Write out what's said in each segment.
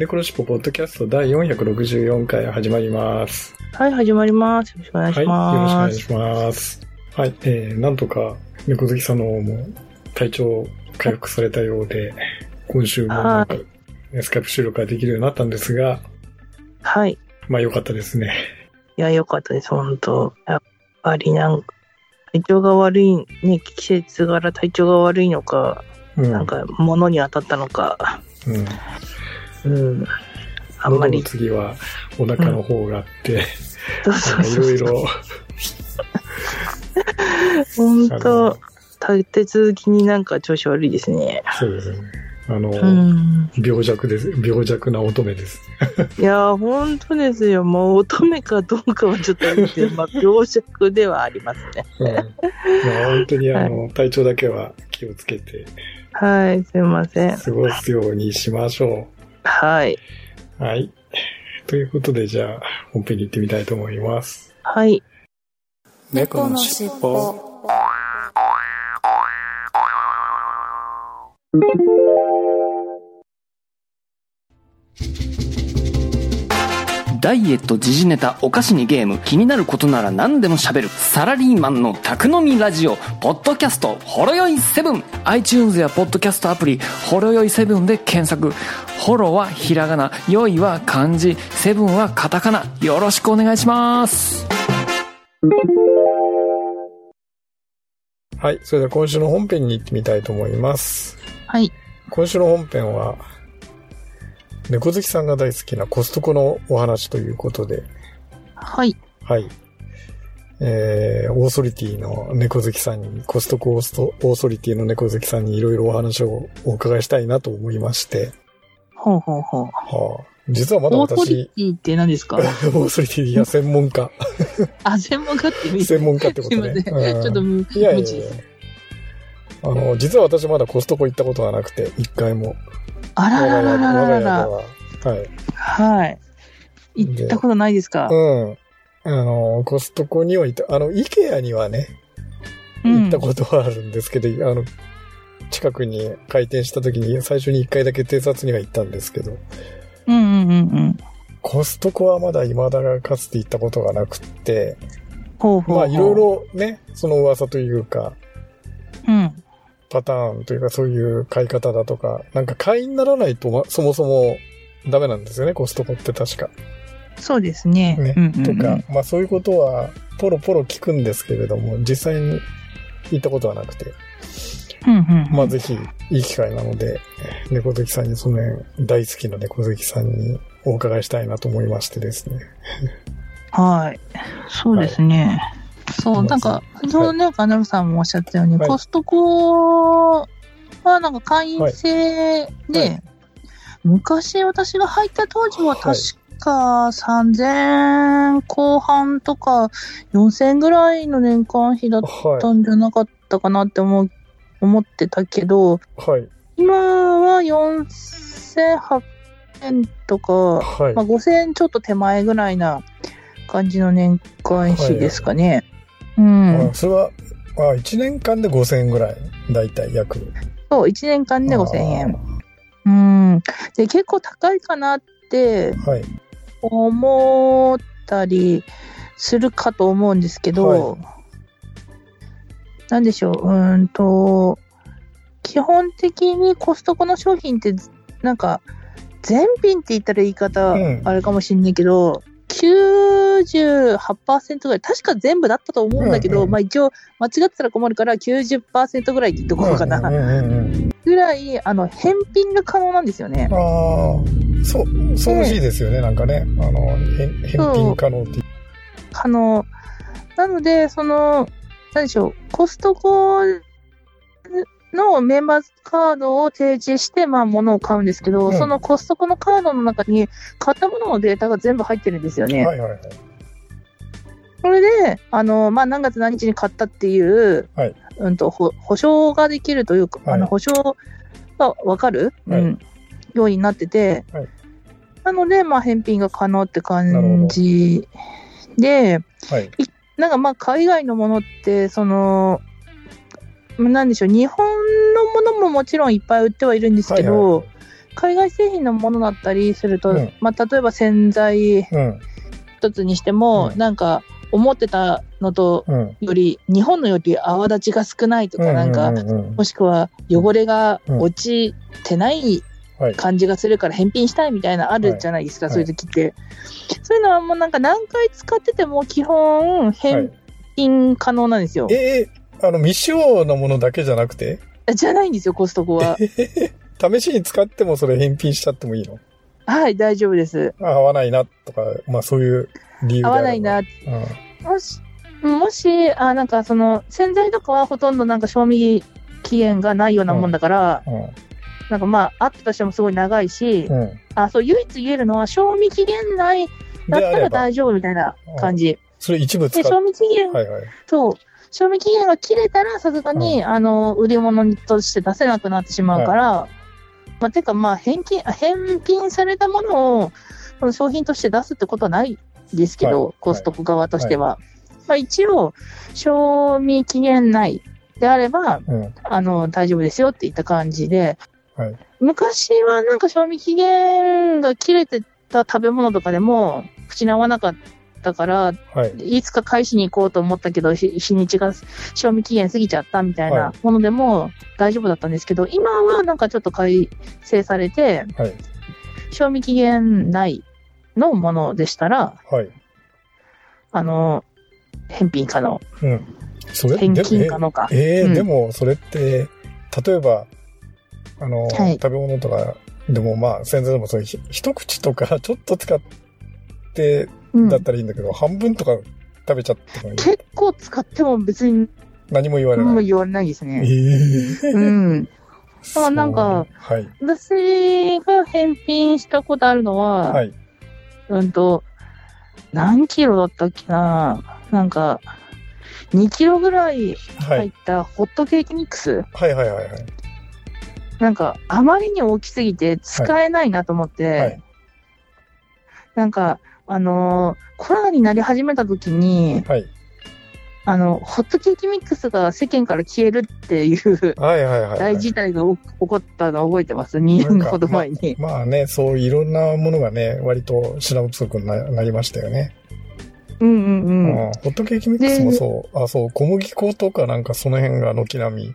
猫のしっぽポッドキャスト第464回始まります。はい、始まります。よろしくお願いはい、しよろしくおます。願いします。はい、えー、なんとか猫好きさんの方も体調回復されたようで、今週もなく、スカイプ収録ができるようになったんですが、はい。まあ良かったですね。いや、よかったです、本当やっぱりなんか、体調が悪い、ね、季節柄体調が悪いのか、うん。なんか、物に当たったのか、うん。うん。あんまり次はお腹の方があって、いろいろ、本あ当の立て続きになんか調子悪いですね。そうですね。あの、うん。病弱です。病弱な乙女です。いや、本当ですよ。もう乙女かどうかはちょっと見て、まあ、病弱ではありますね。うん。まあ本当にあの、体調だけは気をつけてはい、すいません。過ごすようにしましょはい。う。はい。ということで、じゃあ、本編に行ってみたいと思います。はい。猫のしっぽダイエット、時事ネタ、お菓子にゲーム、気になることなら何でも喋る。サラリーマンの宅飲みラジオ、ポッドキャスト、ほろよい7。iTunes やポッドキャストアプリ、ほろよい7で検索。ホロはひらがな、よいは漢字、セブンはカタカナ。よろしくお願いします。はい。それでは今週の本編に行ってみたいと思います。はい。今週の本編は、猫好きさんが大好きなコストコのお話ということで、はい。はい。えー、オーソリティの猫好きさんに、コストコオーストオーソリティの猫好きさんにいろいろお話をお伺いしたいなと思いまして、ほうほうほう。はあ、実はまだオーソリ私、ティって何ですか？オーソリティ、いや、専門家。あ、専門家って意味専門家ってこすいまとね。せん。ちょっと無いやいや無知です。いやあの、実は私まだコストコ行ったことがなくて、一回も。あらららららら。は。はい。はい。行ったことないですか？うん。あの、コストコには行った、あの、イケアにはね、うん行ったことはあるんですけど、あの、近くに開店した時に最初に一回だけ偵察には行ったんですけど、うんうんうんうん。コストコはまだ未だかつて行ったことがなくって、ほうほうほう。まあいろい。ろね、その噂というか、うん。パターンというかそういう買い方だとか、なんか会員にならないと、ま、そもそもダメなんですよね、コストコって確か。そうですね。ね。うんうんうんとか、まあそういうことはポロポロ聞くんですけれども、実際に行ったことはなくて、うんうんうん。まあぜひいい機会なので、猫好きさんにその辺大好きな猫好きさんにお伺いしたいなと思いましてですね。はい。そうですね。そう、なんか、先ほどね、カナルさんもおっしゃったように、はいコストコはなんか会員制で、はい昔私が入った当時ははい確か3000後半とか4000ぐらいの年間費だっはたんじゃなかったかなって思う思ってたけど、い。はい。今は4800円とか、はいまあ、。5000円ちょっと手前ぐらいな感じの年間費ですかね。うん。あそれは、あ1年間で5000円ぐらい。だいたい約。そう、1年間で5000円。うん。で、結構高いかなって。思ったりするかと思うんですけど、なんでしょう、うーんと、基本的にコストコの商品って、なんか、全品って言ったら言い方うんあれかもしんないけど、98%ぐらい、確か全部だったと思うんだけど、うんうんまあ一応間違ってたら困るから90%ぐらいってとこうかな。ぐらい、あの、返品が可能なんですよね。ああ、そう、そうらしいですよね、なんかね。あの、返返品可能っていう。可能。なので、その、何でしょう、コストコのメンバーズカードを提示して、まあ、物を買うんですけど、うんそのコストコのカードの中に、買ったもののデータが全部入ってるんですよね。はいはいはい。それで、あの、まあ、何月何日に買ったっていう、はいうんと、ほ保証ができるというか、あはいの、保証がわかる、はいうん、ようになってて、はいなので、まあ、返品が可能って感じで、はい。なんかまあ、海外のものって、その、なんでしょう、日本のものももちろんいっぱい売ってはいるんですけど、はいはい海外製品のものだったりすると、うんまあ、例えば洗剤うん。一つにしても、うんなんか、思ってたのとうん。より、日本のより泡立ちが少ないとか、なんか、うんうんうんもしくは汚れが落ちてないはい。感じがするから返品したいみたいなあるじゃないですか、はいそういう時って。そういうのはもうなんか何回使ってても基本は返い。品可能なんですよ。えー、あの、未使用のものだけじゃなくて、じゃないんですよ、コストコは。試しに使ってもそれ返品しちゃってもいいの？はい、大丈夫です。あ合わないなとか、まあそういう理由で合わないな。うん。もし、もし、あ、なんかその、洗剤とかはほとんどなんか賞味期限がないようなもんだから、うん。なんかまあ、あったとしてもすごい長いし、うん。あ、そう、唯一言えるのは、賞味期限内だったら大丈夫みたいな感じ。それ一部使で、っ賞味期限、はいはい。そう、賞味期限が切れたら、さすがに、あの、売り物として出せなくなってしまうから、まあ、てかまあ、返金、返品されたものを、その商品として出すってことはないですけど、はい。コストコ側としては。まあ、一応、賞味期限内であれば、うん。あの、大丈夫ですよって言った感じで、はい。昔はなんか賞味期限が切れてた食べ物とかでも、口に合わなかったから、はい。いつか返しに行こうと思ったけど、日日にちが賞味期限過ぎちゃったみたいはなものでも大丈夫だったんですけど、今はなんかちょっと改正されて、はい。賞味期限内のものでしたら、はい。あの、返品可能。うん。それ返金で可能か。えーうんでもそれって、例えば、あの、はい食べ物とかでもまあ、洗剤でもそういうひ一口とかちょっと使ってうんだったらいいんだけど、半分とか食べちゃってもいい結構使っても別に何も言われない。言われないですえね。ーうん。あなんかはい。私が返品したことあるのは、はい。うんと、何キロだったっけななんか、2キロぐらいはい。入ったホットケーキミックス、はいはいはいはい。なんか、あまりに大きすぎて使えないなと思って、はいなんか、あのーコロナになり始めた時に、はい。あの、ホットケーキミックスが世間から消えるっていうはいはいはいはい。大事態が起こったのを覚えてます？2年ほど前に。まあね、そういろんなものがね、割と品不足にななりましたよね。うんうんううん。ん。ホットケーキミックスもそう。あ、そう、小麦粉とかなんかその辺が軒並み。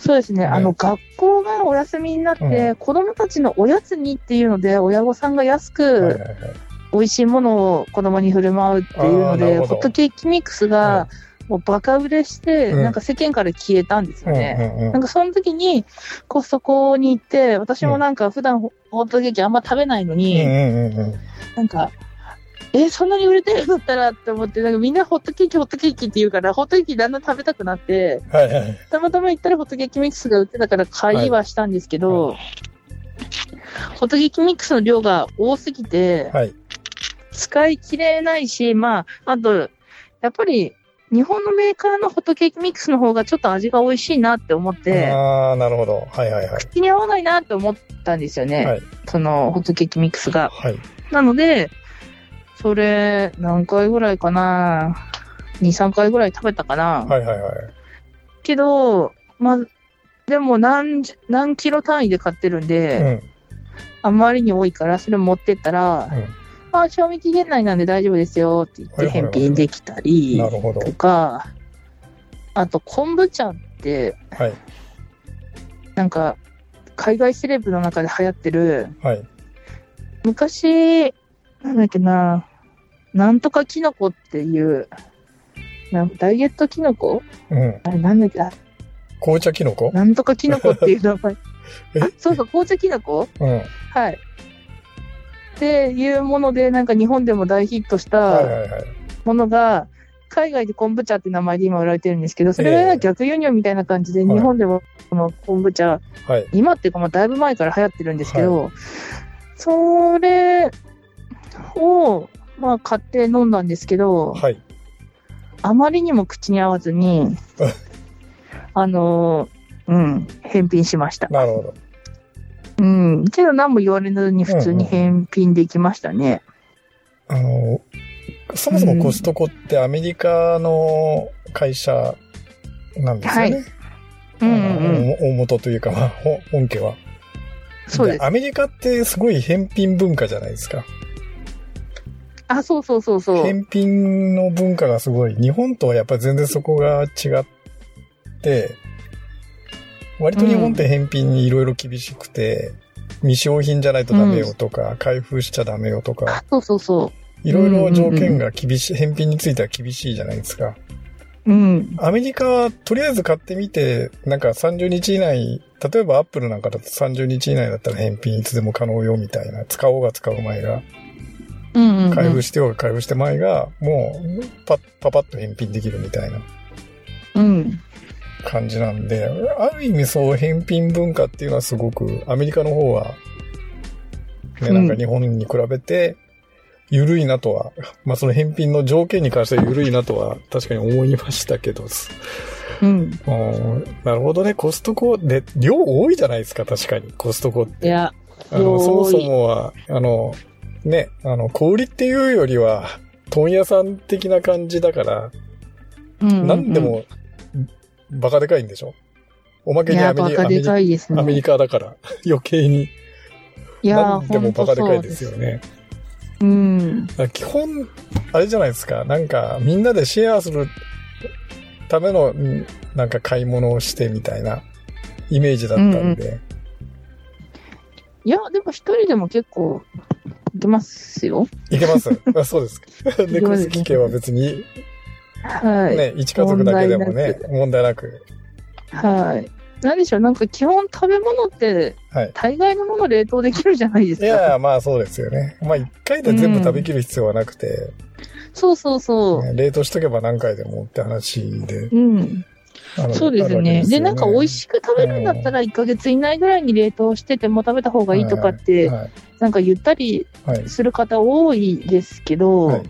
そうですね。ねあの、学校がお休みになって、う子供たちのおやつにっていうので、親御さんが安くはいはいはい。美味しいものを子供に振る舞うっていうので、ホットケーキミックスはがもうバカ売れして、うんなんか世間から消えたんですよね。なんかその時にコストコに行って、私もなんか普段ホホットケーキあんま食べないのに。なんか、え、そんなに売れてるんだったらって思って、なんかみんなホットケーキホットケーキって言うから、ホットケーキだんだん食べたくなって、はいはい。たまたま行ったらホットケーキミックスが売ってたから買いはしたんですけど、ホットケーキミックスの量が多すぎて、はい。使い切れないし、まあ、あと、やっぱり、日本のメーカーのホットケーキミックスの方がちょっと味が美味しいなって思って、ああ、なるほど。はいはいはい。口に合わないなって思ったんですよね。はい。その、ホットケーキミックスが。はい。なので、それ、何回ぐらいかな ?2、3回ぐらい食べたかな、はいはいはい。けど、まあ、でも何じ、何キロ単位で買ってるんで、うん。あまりに多いから、それ持ってったら、うんあ、賞味期限内なんで大丈夫ですよって言って返品できたり。とか、あと昆布茶って、はい。なんか、海外セレブの中で流行ってる、はい。昔、なんだっけな、なんとかキノコっていう、なんダイエットキノコ？うん。あれなんだっけ？あ紅茶キノコ？なんとかキノコっていう名前。そうそう、紅茶キノコ？うん。はい。っていうもので、なんか日本でも大ヒットしはいた。ものが、海外で昆布茶って名前で今売られてるんですけど、それは逆輸入みたいな感じで、はい日本でもこの昆布茶、はい。今っていうかまあだいぶ前から流行ってるんですけど、それを、まあ買って飲んだんですけど、はい。あまりにも口に合わずに、あのーうん、返品しました。なるほど。うん。けど何も言われずに普通に返品できましたね。あの、そもそもコストコってアメリカの会社なんですよね。うんうんうん。あの大元というか、まあ、ほ本家は。そうです。アメリカってすごい返品文化じゃないですか。あ、そうそうそうそう。返品の文化がすごい。日本とはやっぱり全然そこが違って、割と日本って返品にいろいろ厳しくて、未使用品じゃないとダメよとか、開封しちゃダメよとか、そうそうそいろいろ条件が厳しい、返品については厳しいじゃないですか。う。うん。アメリカはとりあえず買ってみて、なんか30日以内、例えばアップルなんかだと30日以内だったら返品いつでも可能よみたいな、使おうが使う前が、うんうん、うん。開封してようが開封して前が、もうパッ、パパッと返品できるみたいなうん。感じなんで、ある意味そう返品文化っていうのはすごく、アメリカの方は、ね、なんか日本に比べて、緩いなとは、まあその返品の条件に関しては緩いなとは確かに思いましたけど、うん。うんなるほどね。コストコで、量多いじゃないですか、確かに。コストコって。いや、あの、そもそもは、あの、ね、あの、小売りっていうよりは、問屋さん的な感じだから、うんうんうん、なんでも、バカでかいんでしょ？おまけにアメリカ、ね。アメリカだから、余計に。いや、でもバカでかいですよ。よね。うん。基本、あれじゃないですか。なんか、みんなでシェアするための、んなんか買い物をしてみたいなイメージだったんで。いや、でも一人でも結構、いけますよ。いけますあそうですか。ネクスキ系は別に、はい。ね、一家族だけでもね、問題なく。はい。なんでしょう、なんか基本食べ物って、はい。大概のもの冷凍できるじゃないですか。いやいや、まあそうですよね。まあ一回で全部食べきる必要はなくて、そうそうそう。ね冷凍しとけば何回でもって話で。うん。そうですね。で、なんか美味ししく食べるんだったら1ヶ月以内ぐらいに冷凍してても食べた方がいいとかって、はい。なんか言ったりはい。する方多いですけど、はい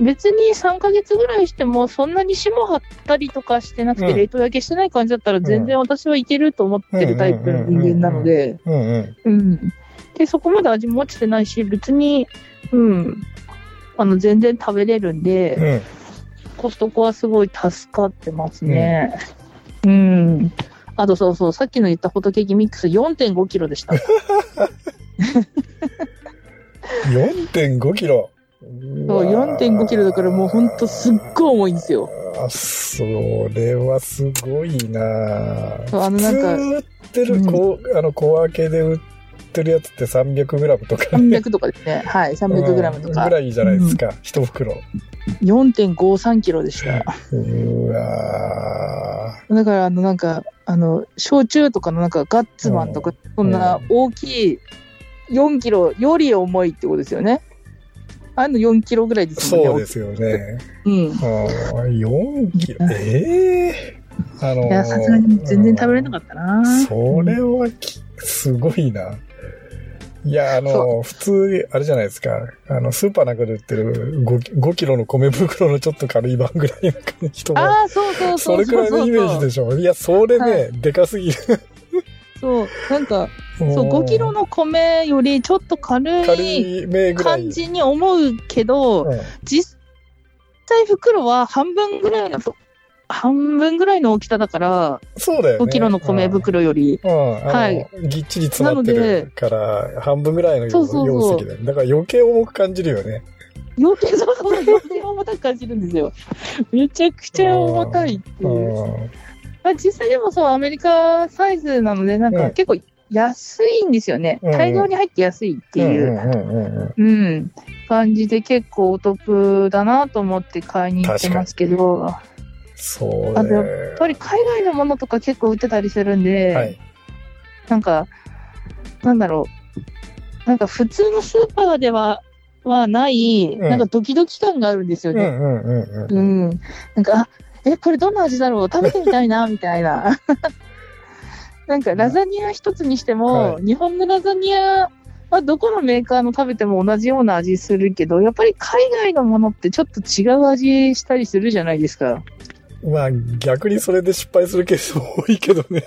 別に3ヶ月ぐらいしてもそんなに霜張ったりとかしてなくてうん冷凍焼けしてない感じだったら全然私はいけると思ってるタイプの人間なので、うんうん。うん。で、そこまで味も落ちてないし、別に、うん。あの、全然食べれるんで、うん。コストコはすごい助かってますね。うん。あとそうそう、さっきの言ったホットケーキミックス4.5キロでした。4.5キロ。そう、4.5キロだからもうほんとすっごい重いんですよ。あ、それはすごいなそうあのなんか普通売ってる、こう、あの、小分けで売ってるやつって300グラムとか、ね。300とかですね。はい、300グラムとかうんぐ。らいじゃないですか。一袋。4.53キロでした。うわだから、あの、なんか、あの、焼酎とかのなんかガッツマンとか、そんな大きい4キロより重いってことですよね。あの4キロぐらいでーすもんね。そうですよね。うん。あー4キロ？ええあのーいや、さすがに全然食べれなかったな。それはき、すごいな。いや、あその、普通、あれじゃないですか。あの、スーパーなんかで売ってる 5, 5キロの米袋のちょっと軽い版ぐらいの人が、ああ、そうそうそそうれくらいのイメージでしょ。いや、それね、はでかすぎる。そう、なんか、そう、も5キロの米よりちょっと軽軽い。感じに思うけど、うん実際袋は半分ぐらいの、半分ぐらいの大きさだから、そうだよね。5キロの米袋より。うん。うん。はいぎっちり詰まってるから、半分ぐらいのそうそうそう容積で。だから余計重く感じるよね。余計、そうそう、余計重たく感じるんですよ。めちゃくちゃ重たいってういう。ん。まあ、実際でもそう、アメリカサイズなので、なんうんか結構安いんですよね。うん大量に入って安いっていう。うん感じで結構お得だなと思って買いに行ってますけど、やそうあでもね。っぱり海外のものとか結構売ってたりするんで、はい。なんか、なんだろう、なんか普通のスーパーでははない、んなんかドキドキ感があるんですよね。うん。なんか、あ、え、これどんな味だろう？食べてみたいな、みたいな。なんか、ラザニア一つにしても、は日本のラザニアはどこのメーカーの食べても同じような味するけど、やっぱり海外のものってちょっと違う味したりするじゃないですか。まあ、逆にそれで失敗するケースも多いけどね。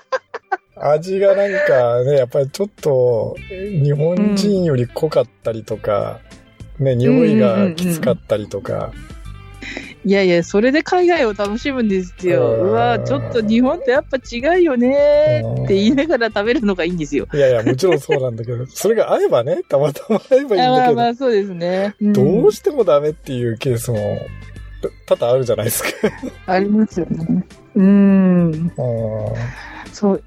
味がなんかね、やっぱりちょっと、日本人より濃かったりとか、ね、匂いがきつかったりとか、いやいや、それで海外を楽しむんですよ。うんうわ、ちょっと日本ってやっぱ違うよねって言いながら食べるのがいいんですよ。いやいや、もちろんそうなんだけど、それが合えばね、たまたま合えばいいんだけど、あまあ、そうですね。うんどうしてもダメっていうケースも多々あるじゃないですか。ありますよね。うん。うそう、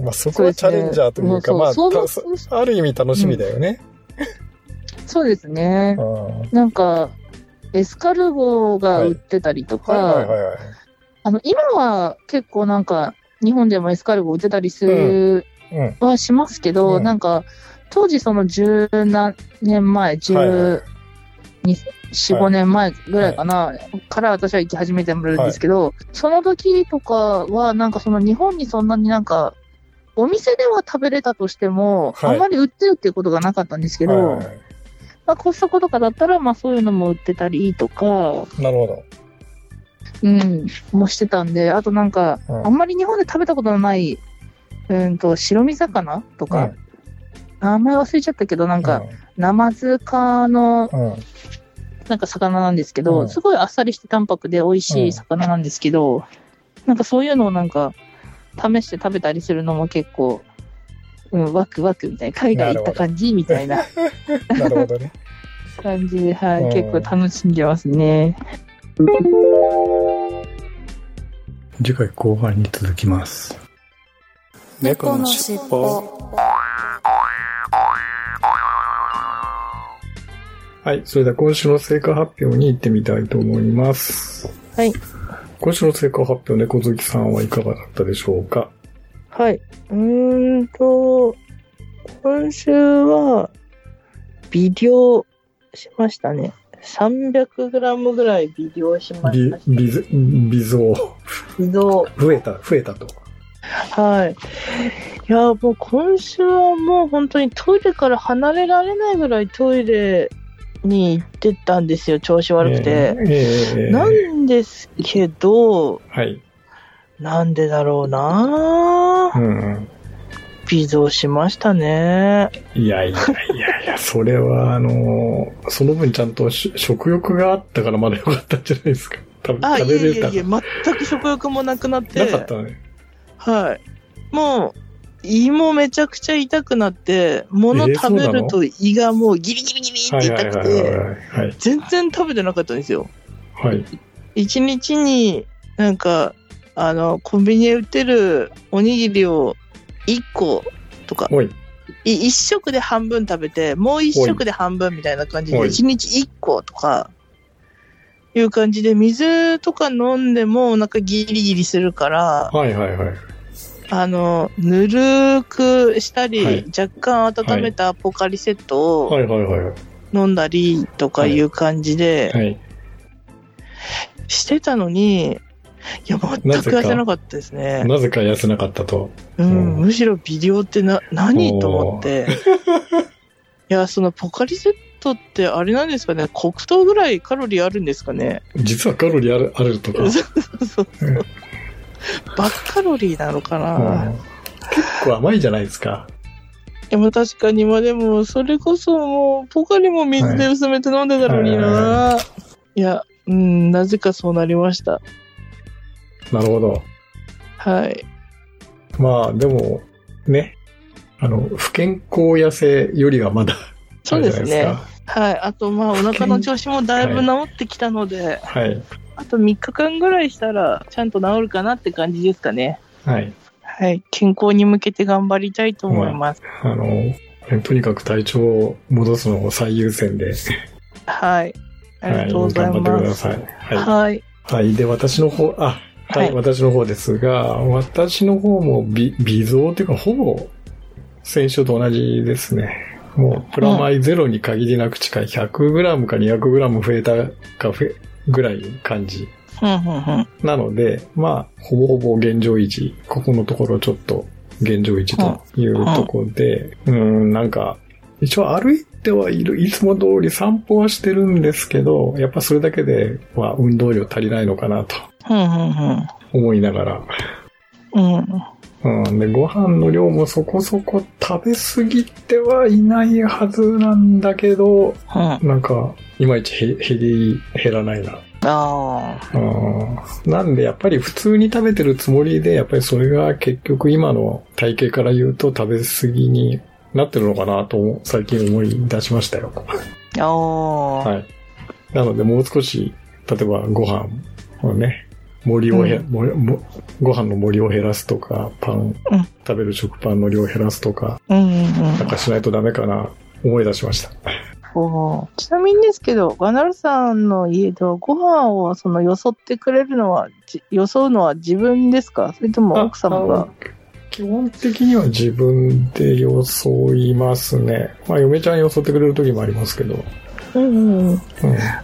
んまあ、そこはチャレンジャーというか、そうまあある意味楽しみだよね。そうですねなんか、エスカルゴが売ってたりとい。か。あの、今は結構なんか、日本でもエスカルゴ売ってたりするうん。はしますけど、うん。なんか、当時その十何年前、はい十はい。4、5年前ぐらいかな、から私は行き始めてるんですけど、その時とかは、なんかその日本にそんなになんか、お店では食べれたとしても、はい。あんまり売ってるっていうことがなかったんですけど、まあ、コストコとかだったら、まあそういうのも売ってたりとか、なるほど。うん、もしてたんで、あとなんか、うん。あんまり日本で食べたことのない、うんと、白身魚とか、名前忘れちゃったけど、なんか、生塚のうん、うん。なんか魚なんですけど、うん。すごいあっさりして淡白で美味しい魚なんですけど、なんかそういうのをなんか、試して食べたりするのも結構、うん、ワクワクみたいな、海外行った感じみたいななるほどね。感じで、はい、うん結構楽しんでますね。次回後半に続きます。猫のしっぽはい。それでは今週の成果発表に行ってみたいと思います。はい。今週の成果発表、猫好きさんはいかがだったでしょうか？はい。うーんと、今週は、微量しましたね。300g ぐらい微量しまびした。、びず、微増。微増。増えた、増えたと。はい。いや、もう今週はもう本当にトイレから離れられないぐらいトイレに行ってたんですよ、調子悪くて。ええええなんですけど、はい。なんでだろうなうんうん。微増しましたね。いやいやいやいや、それは、あのーその分ちゃんとし食欲があったからまだよかったんじゃないですか。食べれたやいやいや、全く食欲もなくなって。なかったね。はい。もう、胃もめちゃくちゃ痛くなって、物えー食べると胃がもうギリギリギリって痛くて、はい。全然食べてなかったんですよ。はい。一日になんか、あの、コンビニで売ってるおにぎりを1個とか、おい。い一食で半分食べて、もう一食で半分みたいな感じで、おい一日1個とか、いう感じで、水とか飲んでもお腹ギリギリするから、はいはいはい。あの、ぬるくしたり、はい若干温めたポカリセットをはいはいはい。飲んだりとかいう感じで、はい。してたのに、いや、全く痩せなかったですね。なぜか痩せなかったと。うん、うんむしろ微量ってな、何と思って。いや、そのポカリセットってあれなんですかね黒糖ぐらいカロリーあるんですかね実はカロリーあるあるとか。そうそううんバッカロリーなのかな、うん結構甘いじゃないですか。でも確かに、まあでも、それこそもう、ポカリも水で薄めて飲んでたのにな、、はいや、うん、なぜかそうなりました。なるほど。はい。まあでも、ね。あの、不健康痩せよりはまだ、そうですねはい。あと、まあ、お腹の調子もだいぶ治ってきたので、か。はい。あと3日間ぐらいしたら、ちゃんと治るかなって感じですかね。はい。はい。健康に向けて頑張りたいと思います。あの、とにかく体調を戻すのを最優先で、はい。ありはい、がとうござい頑張ってくます。ださい。はい。はい。はい。で、私の方、あ、はい、私の方ですが、私の方も微微増というか、ほぼ先週と同じですね。もうプラマイゼロに限りなく近い 100g か 200g 増えたか増えぐらい感じ。なので、まあ、ほぼほぼ現状維持。ここのところちょっと現状維持というところで、うん、なんか、一応歩いてはいる、いつも通り散歩はしてるんですけど、やっぱそれだけでは運動量足りないのかなと思いながら。うん。うん。うん、で、ご飯の量もそこそこ食べ過ぎてはいないはずなんだけど、うん。あなんか、いまいちへ減り、減らないな。あ。うんなんでやっぱり普通に食べてるつもりで、やっぱりそれが結局今の体型から言うと食べ過ぎになってるのかなと最近思い出しましたよ。ああ。はい。なのでもう少し、例えばご飯をね、盛りをへ、うんご飯の盛りを減らすとか、パン、うん食べる食パンの量を減らすとか、うんうんうんなんかしないとダメかな、思い出しました。ちなみにですけど、ガナルさんの家ではご飯をそのよそってくれるのは、じよそうのは自分ですか？それとも奥様が？基本的には自分で装いますね。まあ、嫁ちゃん装ってくれる時もありますけど。うんうん。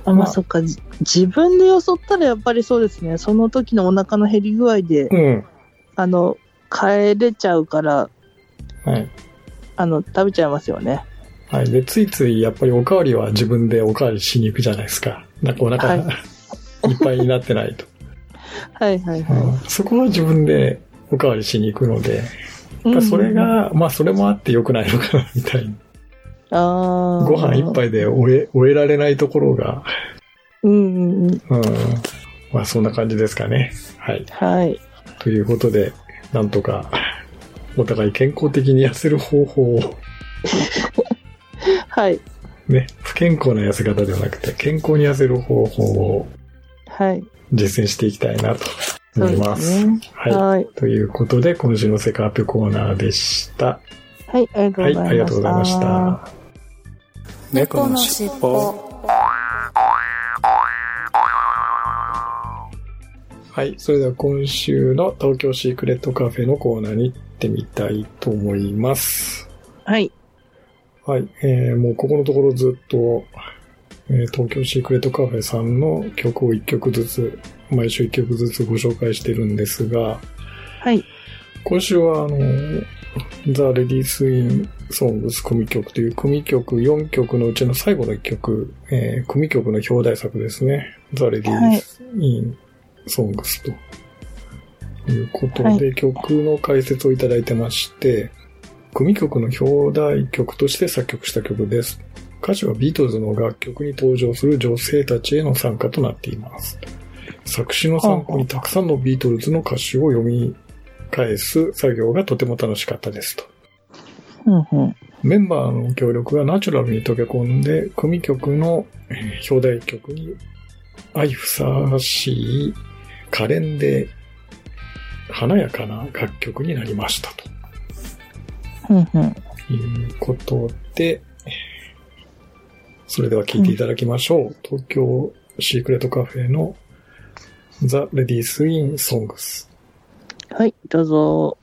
あ、まあそっか。じ自分でよそったらやっぱりそうですね。その時のお腹の減り具合で、うん。あの、帰れちゃうから、はい。あの、食べちゃいますよね。はい。で、ついついやっぱりおかわりは自分でおかわりしに行くじゃないですか。なんかお腹、はいっぱいになってないと、はいはいうんはそこは自分でおかわりしに行くので、い。やっぱそれうん、が、まあそれもあって良くないのかな、みたいに。ああ。ご飯一。杯で終え、終えられないところが、うんうんうん。うん。まあそんな感じですかね。はい。はい。ということで、なんとか、お互い健康的に痩せる方法を、はい。ね、不健康な痩せ方ではなくて、健康に痩せる方法をはい。実践していきたいなと思います。すね。はい。はい。ということで、今週のセカアップコーナーでした。はい、ありがとうはい、ございました。ありがとうございました。猫のしっぽはい、それでは今週の東京シークレットカフェのコーナーに行ってみたいと思います。はい。はい、えー、もうここのところずっと、えー東京シークレットカフェさんの曲を1曲ずつ、毎週1曲ずつご紹介してるんですが、はい。今週はあの、ザ・レディース・イン・ソングス組曲という組曲4曲のうちの最後の1曲、えー組曲の表題作ですね。ザ・レディース・イン・ソングスということで、はい曲の解説をいただいてまして、組曲の表題曲として作曲した曲です。歌詞はビートルズの楽曲に登場する女性たちへの参加となっています。作詞の参考にたくさんのビートルズの歌詞を読み返す作業がとても楽しかったですと。うんうん。メンバーの協力がナチュラルに溶け込んで、組曲のえー表題曲に相ふさわしい可憐で華やかな楽曲になりましたうんうん。ということで、それでは聴いていただきましょう。東京シークレットカフェの The Ladies in Songs。はい、どうぞ。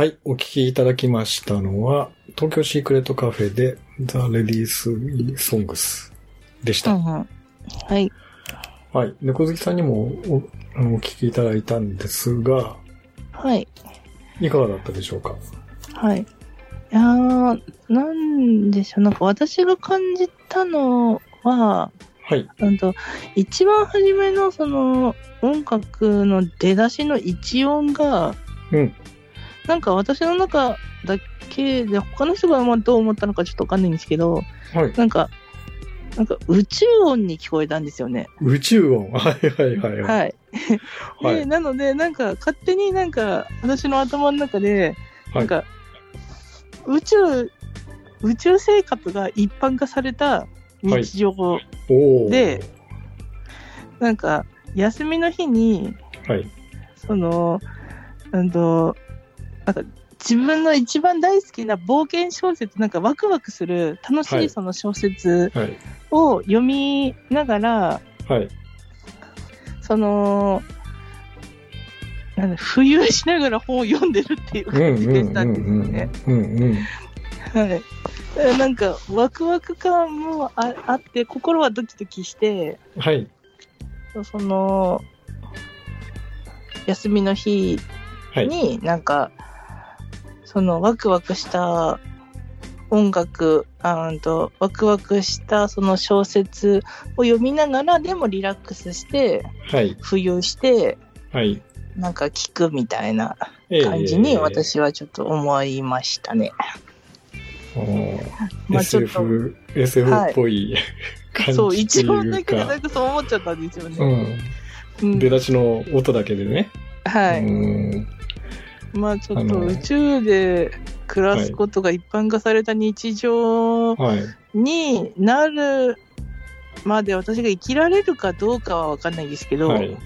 はい、お聞きいただきましたのは、東京シークレットカフェで The Ladies Songs でした。うんうん。はい。はい。猫好きさんにもおお聞きいただいたんですが、はい。いかがだったでしょうか？はい。いやー、なんでしょう。なんか私が感じたのは、はい。うんと、一番初めのその音楽の出だしの一音が、うん。なんか私の中だけで、他の人がまあどう思ったのかちょっとわかんないんですけど、はい。なんか、なんか宇宙音に聞こえたんですよね。宇宙音。はいはいはい。はい。はい。で、はい。なので、なんか勝手になんか私の頭の中で、なんか、宇宙、宇宙生活が一般化された日常で、なんか、休みの日に、はい。その、うんと、なんか、自分の一番大好きな冒険小説、なんかワクワクする楽しはいいその小説はい。を読みながら、はい。その、なんだ浮遊しながら本を読んでるっていううん感じでしたんですよね。はい。なんか、ワクワク感もああって、心はドキドキして、はい。その、休みの日はい。になんか、そのワクワクした音楽、あと、ワクワクしたその小説を読みながら、でもリラックスして、はい。浮遊して、はい。なんか聞くみたいなええ感じに私はちょっと思いましたね。おーまあ SF、SF っぽい感じそう、一番だけでなか、んかそう思っちゃったんですよね。うん。うん出だしの音だけでね。はい。うんまあちょっと宇宙で暮らすことが一般化された日常はい。になるまで私が生きられるかどうかはわかんないですけど、はい。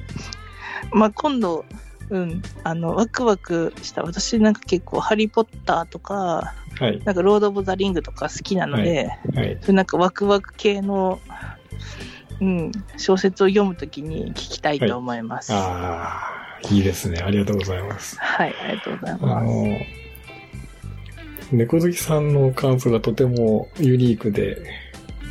まあ今度、うん、あの、ワクワクした、私なんか結構ハリーポッターとか、はい。なんかロード・オブ・ザ・リングとか好きなので、はい。なんかワクワク系の、うん、小説を読むときに聞きたいと思います。はい、ああ、いいですね。ありがとうございます。ありがとうございあます。の、猫好きさんの感想がとてもユニークで、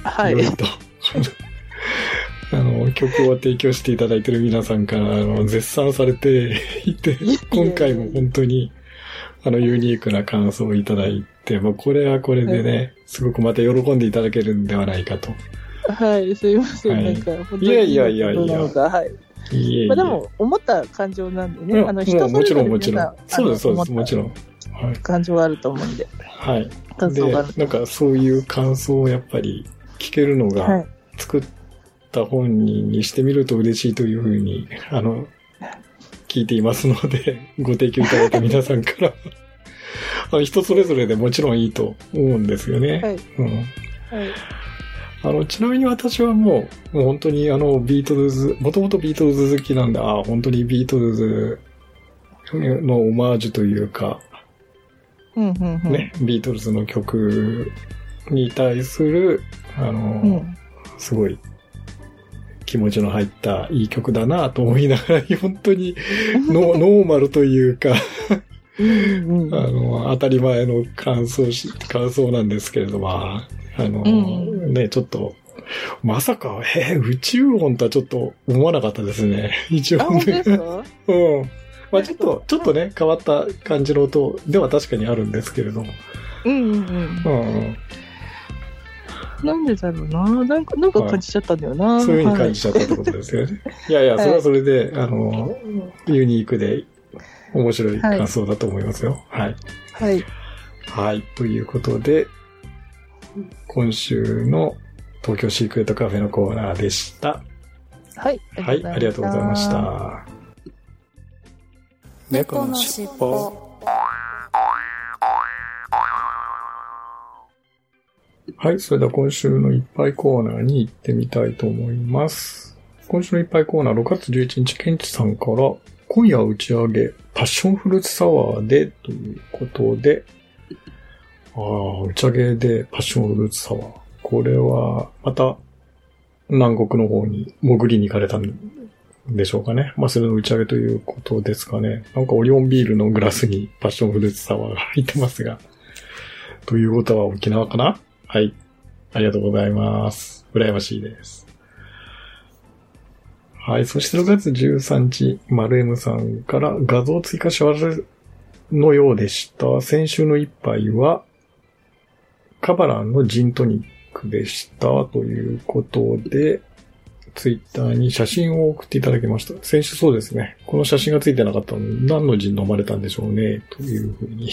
はいい。と、あの、曲を提供していただいている皆さんから、あの、絶賛されていて今回も本当に、あの、ユニークな感想をいただいて、まあ、これはこれでね、すごくまた喜んでいただけるんではないかと。はい、すいません。はいなんか、本当にいやいやいやいや。まあでも、思った感情なんでね、うんあの、も人それぞれうもちろんもちろ皆ん。そうです、そうです、もちろん。はい。感情があると思うんで、はい。で感想がある、なんかそういう感想をやっぱり聞けるのはがい、作った本人にしてみると嬉しいというふうに、あの、聞いていますので、ご提供いただいた皆さんから、人それぞれでもちろんいいと思うんですよね。はいうんはい。あの、ちなみに私はもう、もう本当にあの、ビートルズ、もともとビートルズ好きなんで、ああ、本当にビートルズのオマージュというか、うん、うん、うん。ね、ビートルズの曲に対する、あの、うん。すごい気持ちの入ったいい曲だなと思いながら、本当にノ ノーマルというか、あの、当たり前の感想し、感想なんですけれども、まああの、うんね、ちょっと、まさか、えー宇宙音とはちょっと思わなかったですね。一あ、応ね。か？うん。まあちょっと、ちょっとね、変わった感じの音では確かにあるんですけれども。うん、うん、うん。うんうん。なんでだろうな。なんか、なんか感じちゃったんだよな。そういうふうに感じちゃったってことですよね。い、やいや、それはそれで、あの、ユニークで面白い感想だと思いますよ。はい。はい。はい。はい。ということで、今週の東京シークレットカフェのコーナーでした。はい。はい。ありがとうございまし。た。猫のしっぽ。はい。それでは今週のいっぱいコーナーに行ってみたいと思います。今週のいっぱいコーナー、6月11日、ケンチさんから、今夜打ち上げ、パッションフルーツサワーで、ということで、ああ、打ち上げでパッションフルーツサワー。これは、また、南国の方に潜りに行かれたんでしょうかね。まあ、それの打ち上げということですかね。なんかオリオンビールのグラスにパッションフルーツサワーが入ってますが。ということは沖縄かな？はい。ありがとうございます。羨ましいです。はい。そして6月13日、丸 M さんから画像追加し忘れのようでした。先週の一杯は、カバランのジントニックでした。ということで、ツイッターに写真を送っていただきました。先週そうですね。この写真がついてなかったので、何のジン飲まれたんでしょうね。というふうに、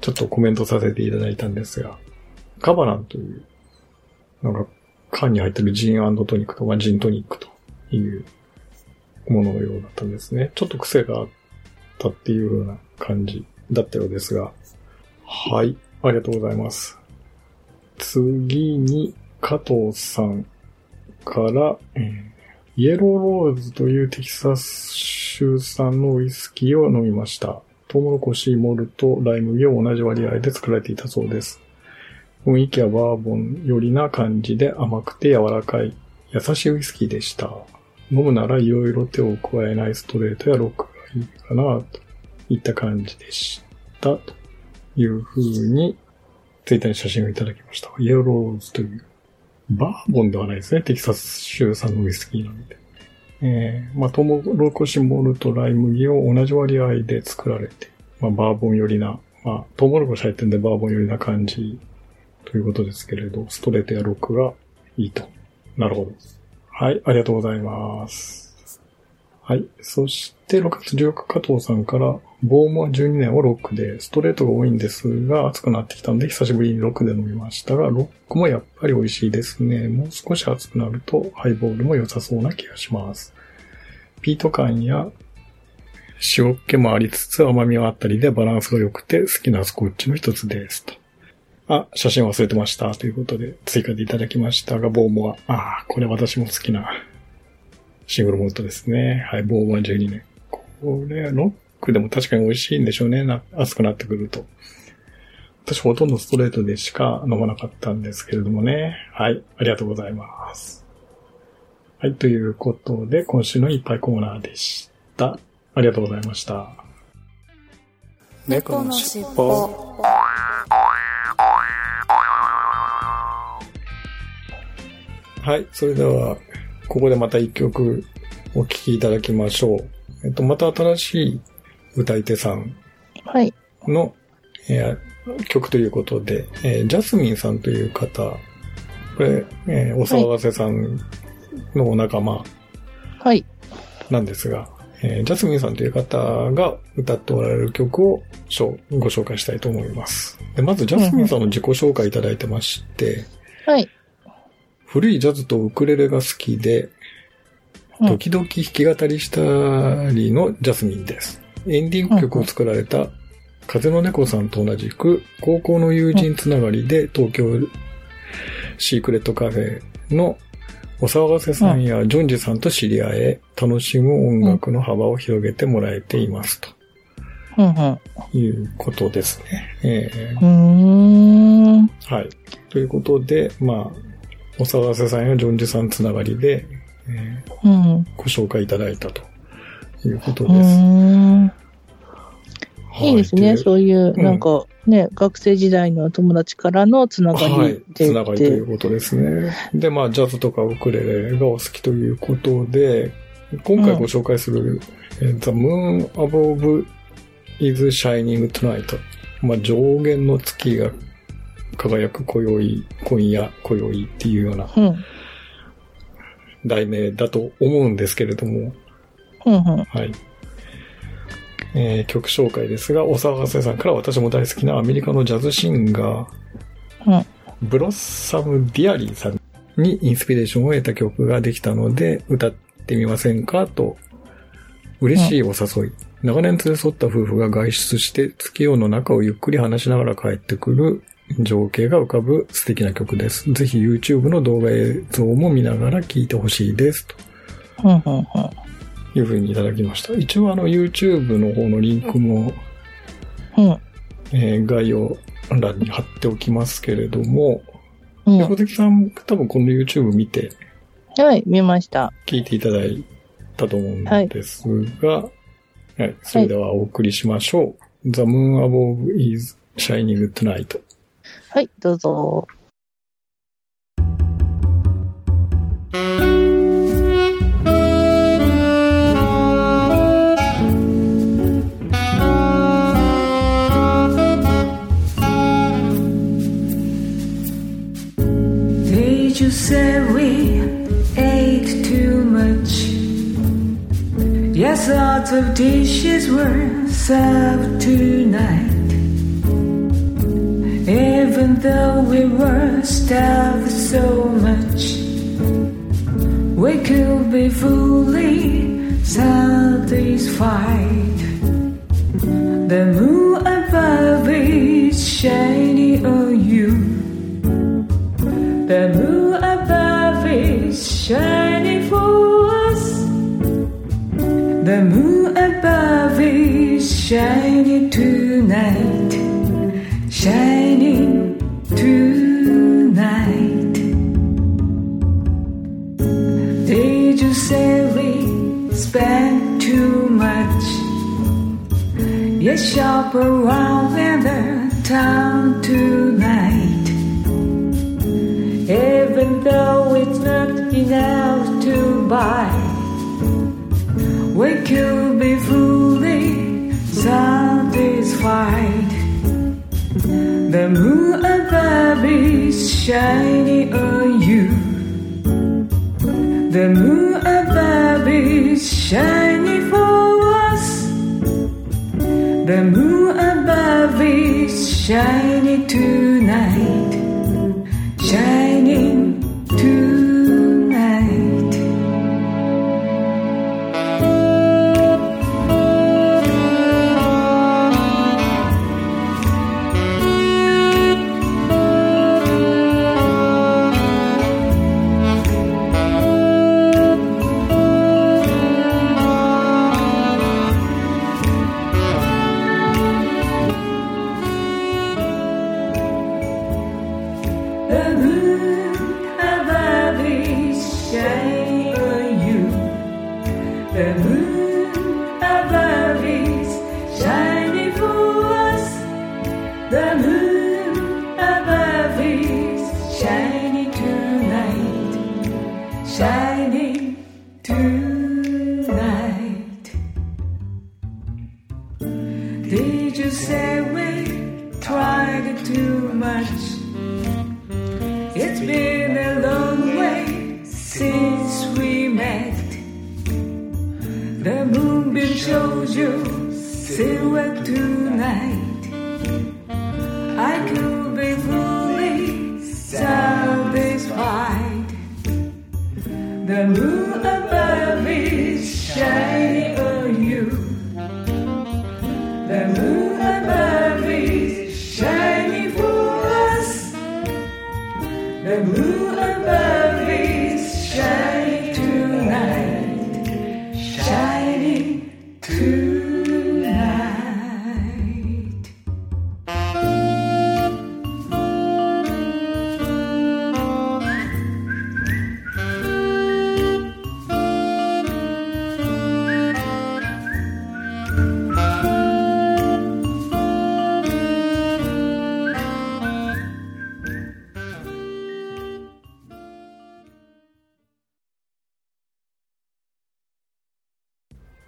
ちょっとコメントさせていただいたんですが、カバランという、なんか、缶に入ってるジントニックと、まあ、ジントニックというもののようだったんですね。ちょっと癖があったっていう風な感じだったようですが。はい。ありがとうございます。次に、加藤さんから、えイエローローズというテキサス州産のウイスキーを飲みました。トウモロコシ、モルト、ライ麦を同じ割合で作られていたそうです。雰囲気はバーボンよりな感じで甘くて柔らかい、優しいウイスキーでした。飲むなら色々手を加えないストレートやロックがいいかな、といった感じでした。という風に、ツイッターに写真をいただきました。イエローズという、バーボンではないですね。テキサス州産のウイスキーなんで。えー、まあ、トウモロコシ、モルト、ライ麦を同じ割合で作られて、まあ、バーボン寄りな、まあ、トウモロコシ入ってんでバーボン寄りな感じということですけれど、ストレートやロックがいいと。なるほど。はい、ありがとうございます。はい。そして、6月14日、加藤さんから、ボーモア12年をロックで、ストレートが多いんですが、暑くなってきたので、久しぶりにロックで飲みましたが、ロックもやっぱり美味しいですね。もう少し暑くなると、ハイボールも良さそうな気がします。ピート感や塩気もありつつ甘みはあったりでバランスが良くて好きなスコッチの一つですと。あ、写真忘れてました。ということで追加でいただきましたが、ボーモア。ああ、これ私も好きなシングルモルトですね。はい、ボーモア12年。これ、ロックでも確かに美味しいんでしょうね。な暑くなってくると。私ほとんどストレートでしか飲まなかったんですけれどもね。はい、ありがとうございます。はい、ということで、今週のいっぱいコーナーでした。ありがとうございました。猫のしっぽ。はい。それでは、ここでまた一曲お聴きいただきましょう。えっと、また新しい歌い手さんはい。の、えー曲ということで、えージャスミンさんという方、これ、えーお騒がせさんのお仲間はい。なんですが、えージャスミンさんという方が歌っておられる曲をしょご紹介したいと思います。でまず、ジャスミンさんの自己紹介いただいてまして、はい。古いジャズとウクレレが好きで、うん時々弾き語りしたりのジャスミンです。エンディング曲を作られた風の猫さんと同じく、高校の友人つながりで東京シークレットカフェのお騒がせさんやジョンジさんと知り合え、楽しむ音楽の幅を広げてもらえています。ということですね。えうーん。ーはい。ということで、まあ、お騒がせさんやジョンジさんつながりで、えーうん。ご紹介いただいたということうです。はいいですね。うそういう、うんなんか、ね、学生時代の友達からのつながはいつながりということですね。で、まあ、ジャズとかウクレレがお好きということで、今回ご紹介する、えー The Moon Above is Shining Tonight。まあ、上限の月が輝く今宵、今夜、今宵っていうようなうん。題名だと思うんですけれども、うん。うん。はい。えー曲紹介ですが、お騒がせさんから私も大好きなアメリカのジャズシンガー、うん。ブロッサム・ディアリーさんにインスピレーションを得た曲ができたので、歌ってみませんか？と、嬉しいお誘い。長年連れ添った夫婦が外出して月夜の中をゆっくり話しながら帰ってくる情景が浮かぶ素敵な曲です。ぜひ YouTube の動画映像も見ながら聴いてほしいです。とうん。うん。いう風にいただきました。一応あの YouTube の方のリンクも、うん。えー概要欄に貼っておきますけれども、うん。横関さん多分この YouTube 見てはい、見ました。聞いていただいたと思うんですが、はい、それではお送りしましょう。The Moon Above is Shining Tonight. はい、どうぞ。 Did you say we ate too much? Yes, lots of dishes were served tonight. Even though we were starved so much, we could be fully satisfied. The moon above is shining on you. The moon above is shining for us. The moon above is shining tonight. Yes, shop around in the town tonight. Even though it's not enough to buy, we could be fully satisfied. The moon above is shining on you. The moon above is shining The moon above is shining tonight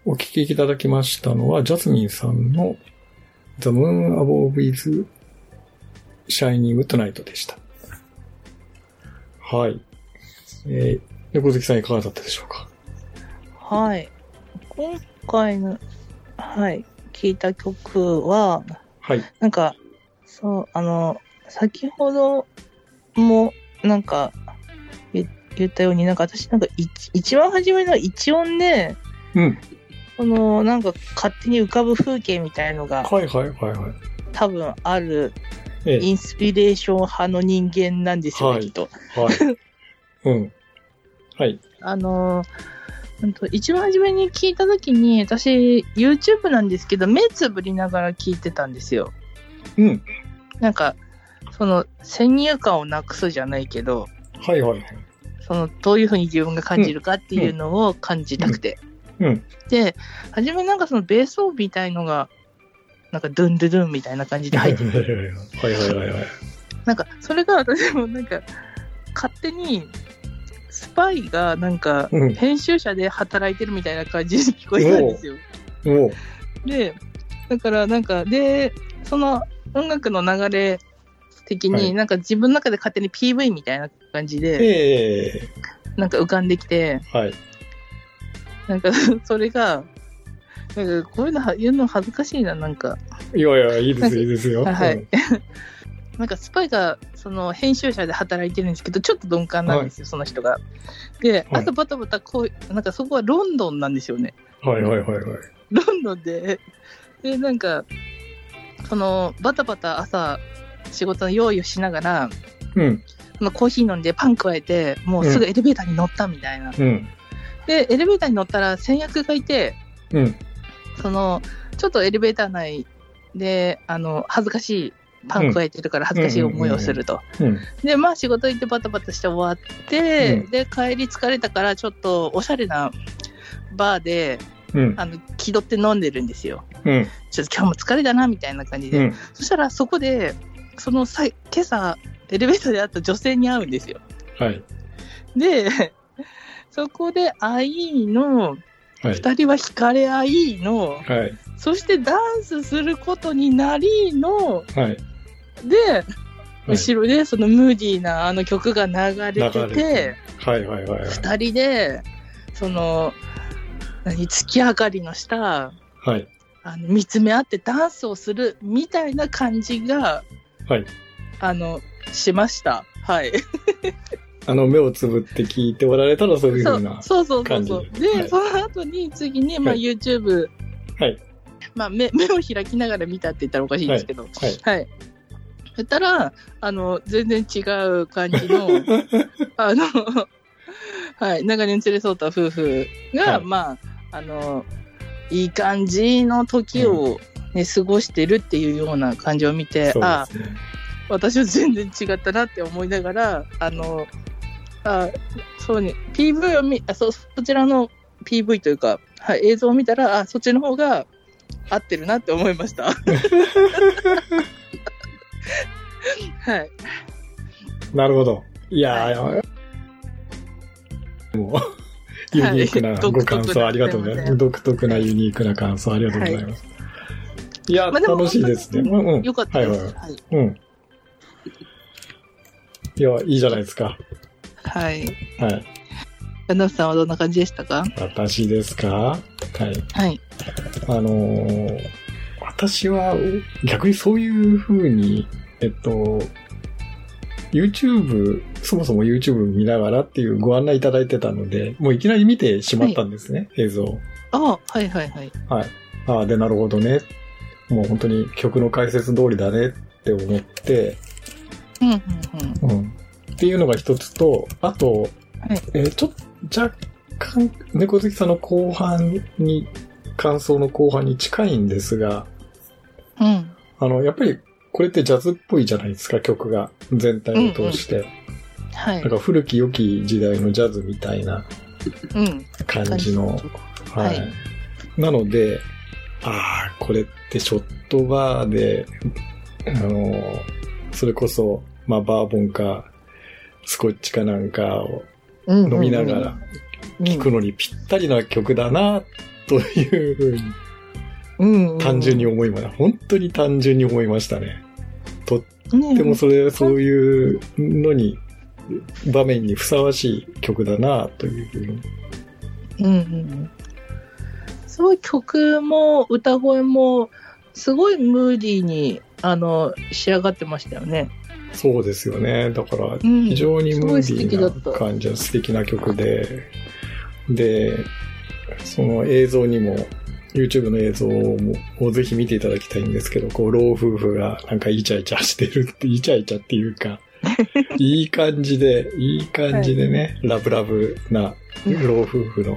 お聞きいただきましたのは、ジャスミンさんの The Moon Above is シャイニングトゥナイトでした。はい。えー、猫好きさんいかがだったでしょうか？はい。今回の、はい、聞いた曲は、はい。なんか、そう、あの、先ほども、なんか、言言ったように、なんか私、なんか一、一番初めの一音で、うん。この、なんか勝手に浮かぶ風景みたいのがはいはいはいはい。多分あるえインスピレーション派の人間なんですよね、はいきっと。え、はい。うん。はい。あのー、うんと一番初めに聞いたときに、私、YouTube なんですけど、目つぶりながら聞いてたんですよ。うん。なんか、その、先入観をなくすじゃないけど、はいはいはい。その、どういうふうに自分が感じるかっていうのを感じたくて。うん。で、初めなんかそのベース音みたいのが、なんかドゥンドゥドゥンみたいな感じで入ってて、はいはいはいはい。なんか、それが私もなんか、勝手に、スパイがなんかうん、編集者で働いてるみたいな感じに聞こえたんですよ。で、だからなんか、で、その音楽の流れ的はいに、なんか自分の中で勝手に PV みたいな感じで、ええなんか浮かんできて、はい。なんか、それが、なんかこういうのは言うの恥ずかしいな、なんか。いやいや、いいですよ、いいですよ。はいうん なんかスパイが、その編集者で働いてるんですけど、ちょっと鈍感なんですよ、その人が。で、あとバタバタこう、なんかそこはロンドンなんですよね。はいはいはいはい。ロンドンで、で、なんか、その、バタバタ朝、仕事の用意をしながら、うん。まあ、コーヒー飲んでパン加えて、もうすぐエレベーターに乗ったみたいな。うん。で、エレベーターに乗ったら先約がいて、うん。その、ちょっとエレベーター内で、あの、恥ずかしい、パン加えてるから恥ずかしい思いをすると。うん。で、まあ仕事行ってバタバタして終わって、うんで、帰り疲れたからちょっとおしゃれなバーで、うん。あの、気取って飲んでるんですよ。うん。ちょっと今日も疲れたな、みたいな感じで。うん。そしたらそこで、そのさい今朝、エレベーターで会った女性に会うんですよ。はい。で、そこで会いの、はい。二人は惹かれ合いの、はい。そしてダンスすることになりの、はい。で、はい後ろでそのムーディーなあの曲が流れててて、はいはいはいはい。二人で、その、何、月明かりの下、はい。あの見つめ合ってダンスをするみたいな感じが、はい。あの、しました。はい。あの、目をつぶって聞いておられたらそういうふうな。そうそうそうそう。で、はいその後に次に、まあ、はい YouTube、はい。まあ目、目を開きながら見たって言ったらおかしいんですけど、はい。はい。そしたら、あの、全然違う感じの、あの、はい、長年連れ添った夫婦が、はいまあ、あの、いい感じの時を、ね過ごしてるっていうような感じを見て、そうあですね。私は全然違ったなって思いながら、あの、あそうね、PV を見、あそ、そちらの PV というか、はい、映像を見たら、あ、そっちの方が合ってるなって思いました。はい。なるほど。いやー、もう、ユニークなご感想ありがとうございます。はい独特なユニークな感想ありがとうございます。いや、まあ楽しいですね。うんうん。よかったです。はいははいい。うん。いや、いいじゃないですか。はい。はい。柳さんはどんな感じでしたか？私ですか？はい。はい。あのー私は逆にそういう風に、えっと、YouTube、そもそも YouTube 見ながらっていうご案内いただいてたので、もういきなり見てしまったんですね、映像。あはいはいはい。はい。ああ、で、なるほどね。もう本当に曲の解説通りだねって思って、うんうんうん。うん。っていうのが一つと、あと、はいえーちょっと若干、猫好きさんの後半に、感想の後半に近いんですが、うん。あの、やっぱりこれってジャズっぽいじゃないですか、曲が。全体を通して。はいなん。か古き良き時代のジャズみたいなうん。感じの。ははいい。なので、ああ、これってショットバーで、あの、それこそ、まあ、バーボンか、スコッチかなんかをうん飲みながら聴くのにぴったりな曲だな、というふうにうんうん単純に思いました。本当に単純に思いましたね。とっねでもそれ、そういうのに、場面にふさわしい曲だな、というふうに。うんうんうん。すごい曲も歌声も、すごいムーディーに、あの、仕上がってましたよね。そうですよね。だから、うん非常にムーデすごい素敵ィだったーな感じの素敵な曲で、で、その映像にも、YouTube の映像もをぜひ見ていただきたいんですけど、こう、老夫婦がなんかイチャイチャしてるって、イチャイチャっていうか、いい感じで、いい感じでね、ラブラブな老夫婦の。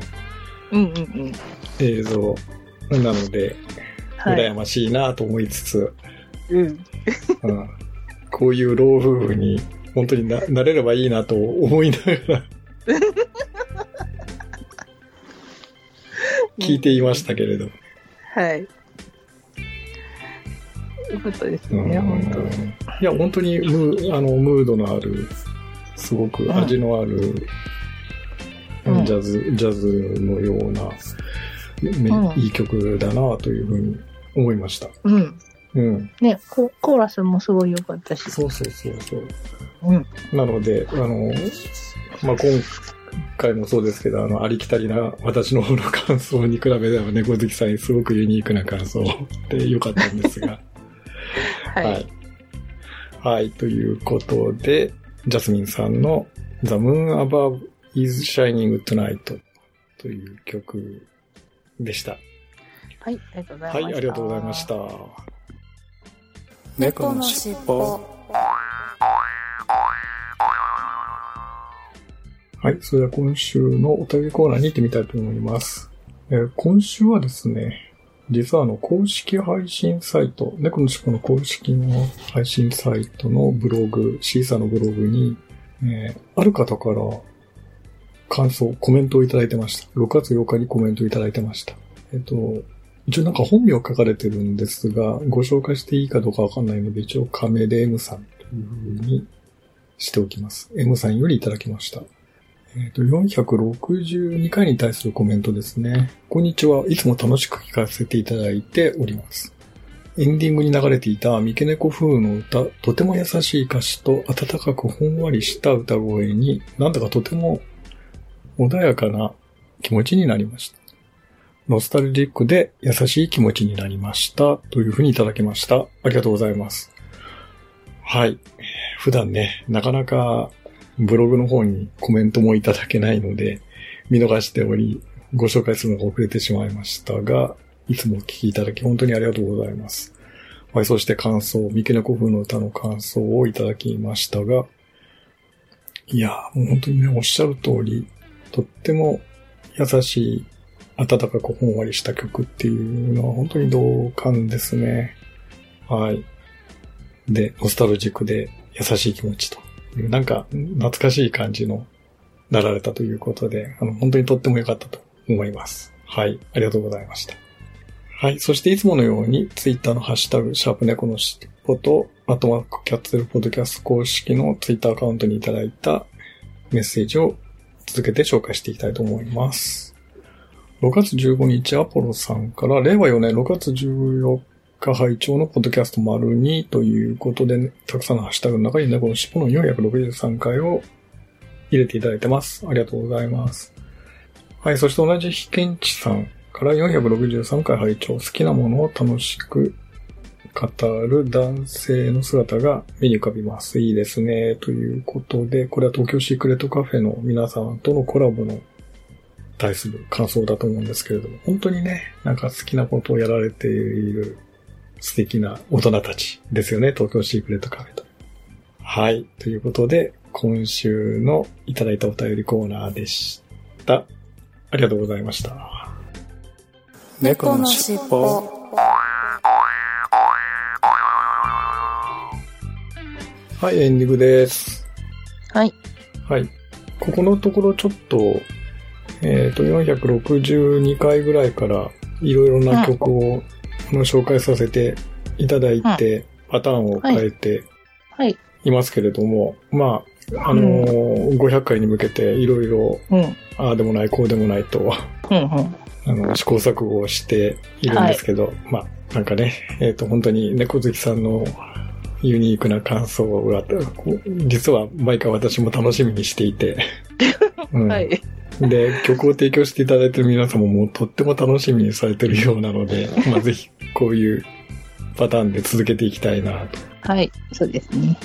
映像なので、はい。羨ましいなと思いつつ、うん。うんこういう老夫婦に本当にななれればいいなと思いながら 聞いていましたけれど。はい。よかったですうんね、本当いや、本当にムーあのムードのある、すごく味のある、うんジャズ、ジャズのような、ねうんいい曲だなというふうに思いました。うん。うん。ねコ、コーラスもすごい良かったし。そうそうそうそう。うん。なので、あの、まあ、今回もそうですけど、あの、ありきたりな私の方の感想に比べれば猫好きさんにすごくユニークな感想 で良かったんですが。はい。はい。はい、ということで、ジャスミンさんの The Moon Above is Shining Tonight という曲でした。はい、ありがとうございました。はい、ありがとうございました。猫のしっぽ。はい。それでは今週のお便りコーナーに行ってみたいと思います。えー今週はですね、実はあの、公式配信サイト、猫のしっぽの公式の配信サイトのブログ、シーサーのブログに、えーある方から感想、コメントをいただいてました。6月8日にコメントをいただいてました。えっ、と、一応なんか本名書かれてるんですが、ご紹介していいかどうかわかんないので、一応仮名で M さんという風にしておきます。M さんよりいただきました。えっ、と、462回に対するコメントですね。こんにちは。いつも楽しく聞かせていただいております。エンディングに流れていた三毛猫風の歌、とても優しい歌詞と温かくほんわりした歌声に、なんだかとても穏やかな気持ちになりました。ノスタルジックで優しい気持ちになりました。というふうにいただきました。ありがとうございます。はい。普段ね、なかなかブログの方にコメントもいただけないので、見逃しており、ご紹介するのが遅れてしまいましたが、いつもお聞きいただき本当にありがとうございます。はい、そして感想、三毛猫風の歌の感想をいただきましたが、いや、もう本当にね、おっしゃる通り、とっても優しい、温かくほんわりした曲っていうのは本当に同感ですね。はい。で、ノスタルジックで優しい気持ちと、なんか懐かしい感じのなられたということで、あの、本当にとっても良かったと思います。はい。ありがとうございました。はい。そしていつものように、ツイッターのハッシュタグ、シャープ猫のしっぽと、あとはキャッツルポッドキャスト公式のツイッターアカウントにいただいたメッセージを続けて紹介していきたいと思います。6月15日、アポロさんから、令和4年6月14日拝聴のポッドキャスト丸2ということで、たくさんのハッシュタグの中に猫のしっぽの463回を入れていただいてます。ありがとうございます。はい、そして同じ被験地さんから463回拝聴好きなものを楽しく語る男性の姿が目に浮かびます。いいですね。ということで、これは東京シークレットカフェの皆さんとのコラボの対する感想だと思うんですけれども、本当にね、なんか好きなことをやられている素敵な大人たちですよね。東京シークレットカフェと。はい。ということで、今週のいただいたお便りコーナーでした。ありがとうございました。猫のしっぽ。はい、エンディングです。はい。はい。ここのところちょっと、えっ、と、462回ぐらいからいろいろな曲を、紹介させていただいて、パターンを変えてはい。いますけれども、まあ、あのー500回に向けていろいろ、うん。ああでもない、こうでもないと。あの、試行錯誤をしているんですけど、まあ、なんかね、えっ、と、本当に猫好きさんのフユニークな感想が、こう実は毎回私も楽しみにしていて、うんはい。で、曲を提供していただいている皆様もとっても楽しみにされてるようなので、まあぜひこういうパターンで続けていきたいなと。はい。そうですね。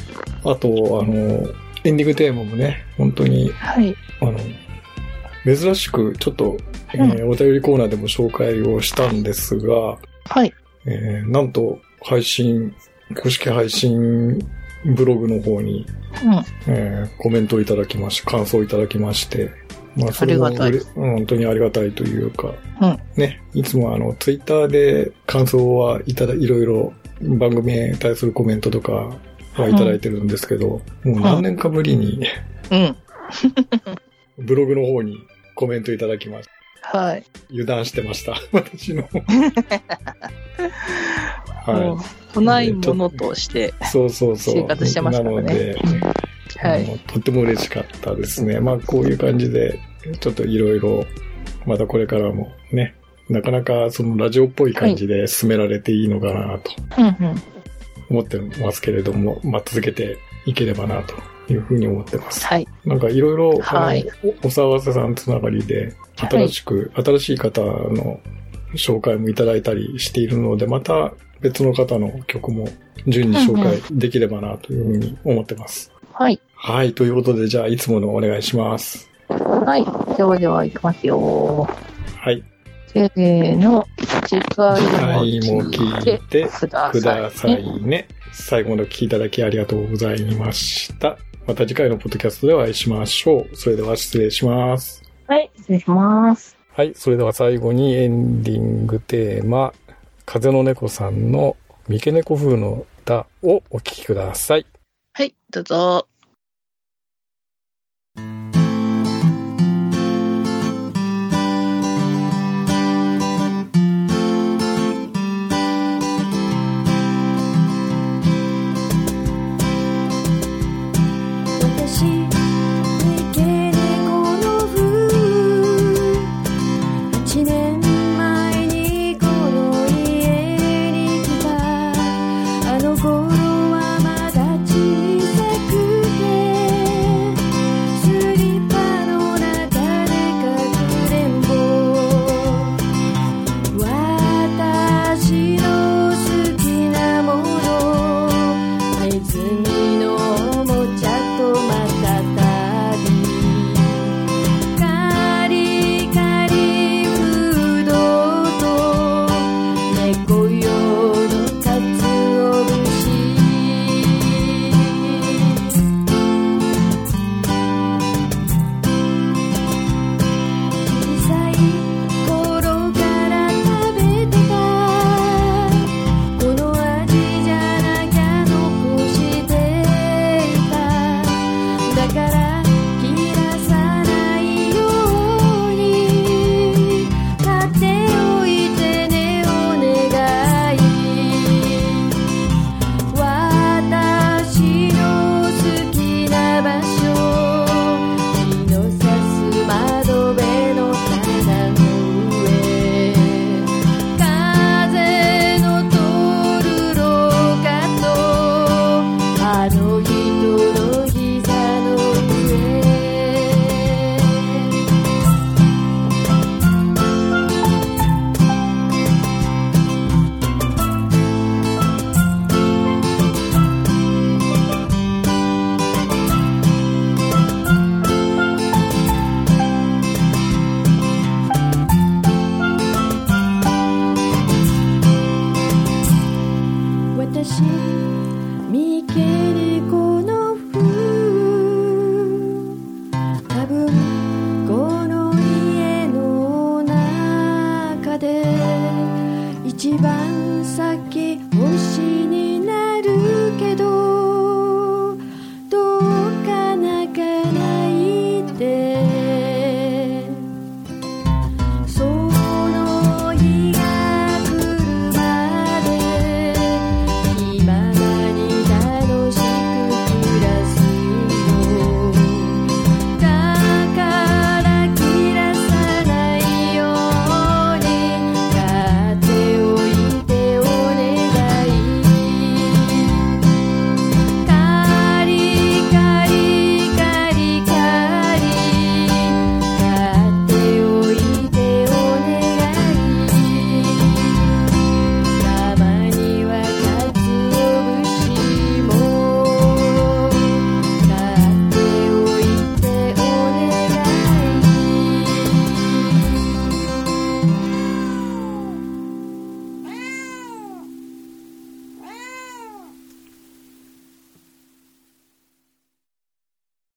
あと、あの、エンディングテーマもね、本当に、はい。あの、珍しくちょっと、えーお便りコーナーでも紹介をしたんですが、はい。えーなんと配信、公式配信ブログの方に、うん。えーコメントをいただきまして、感想をいただきまして、まあ、それもありがたいうれうん本当にありがたいというか、うんね、いつもあの、ツイッターで感想はいただ、いろいろ番組に対するコメントとかはいただいてるんですけど、もう何年かぶりにうん。ブログの方にコメントいただきました。はい。油断してました。私の。もうはないものとして。い。そうそうそう。生活してますからねなので、はい。とっても嬉しかったですね。まあ、こういう感じで、ちょっといろいろ、またこれからもね、なかなかそのラジオっぽい感じで進められていいのかなと。思ってますけれども、まあ、続けていければなというふうに思ってます。はい。なんかいろいろ、はいおお騒がせさんつながりで、新しく、新しい方の紹介もいただいたりしているので、また別の方の曲も順に紹介できればなというふうに思ってます。はい。はい、ということで、じゃあ、いつものお願いします。はい。ではでは、いきますよ。はい。せーの。次回次も聞いてくだくさい、ね。最後までお聞きいただきありがとうございました。また次回のポッドキャストでお会いしましょう。それでは失礼します。はい。失礼します。はい、それでは最後にエンディングテーマ、風の猫さんの三毛猫風の歌をお聴きください。はい。どうぞ。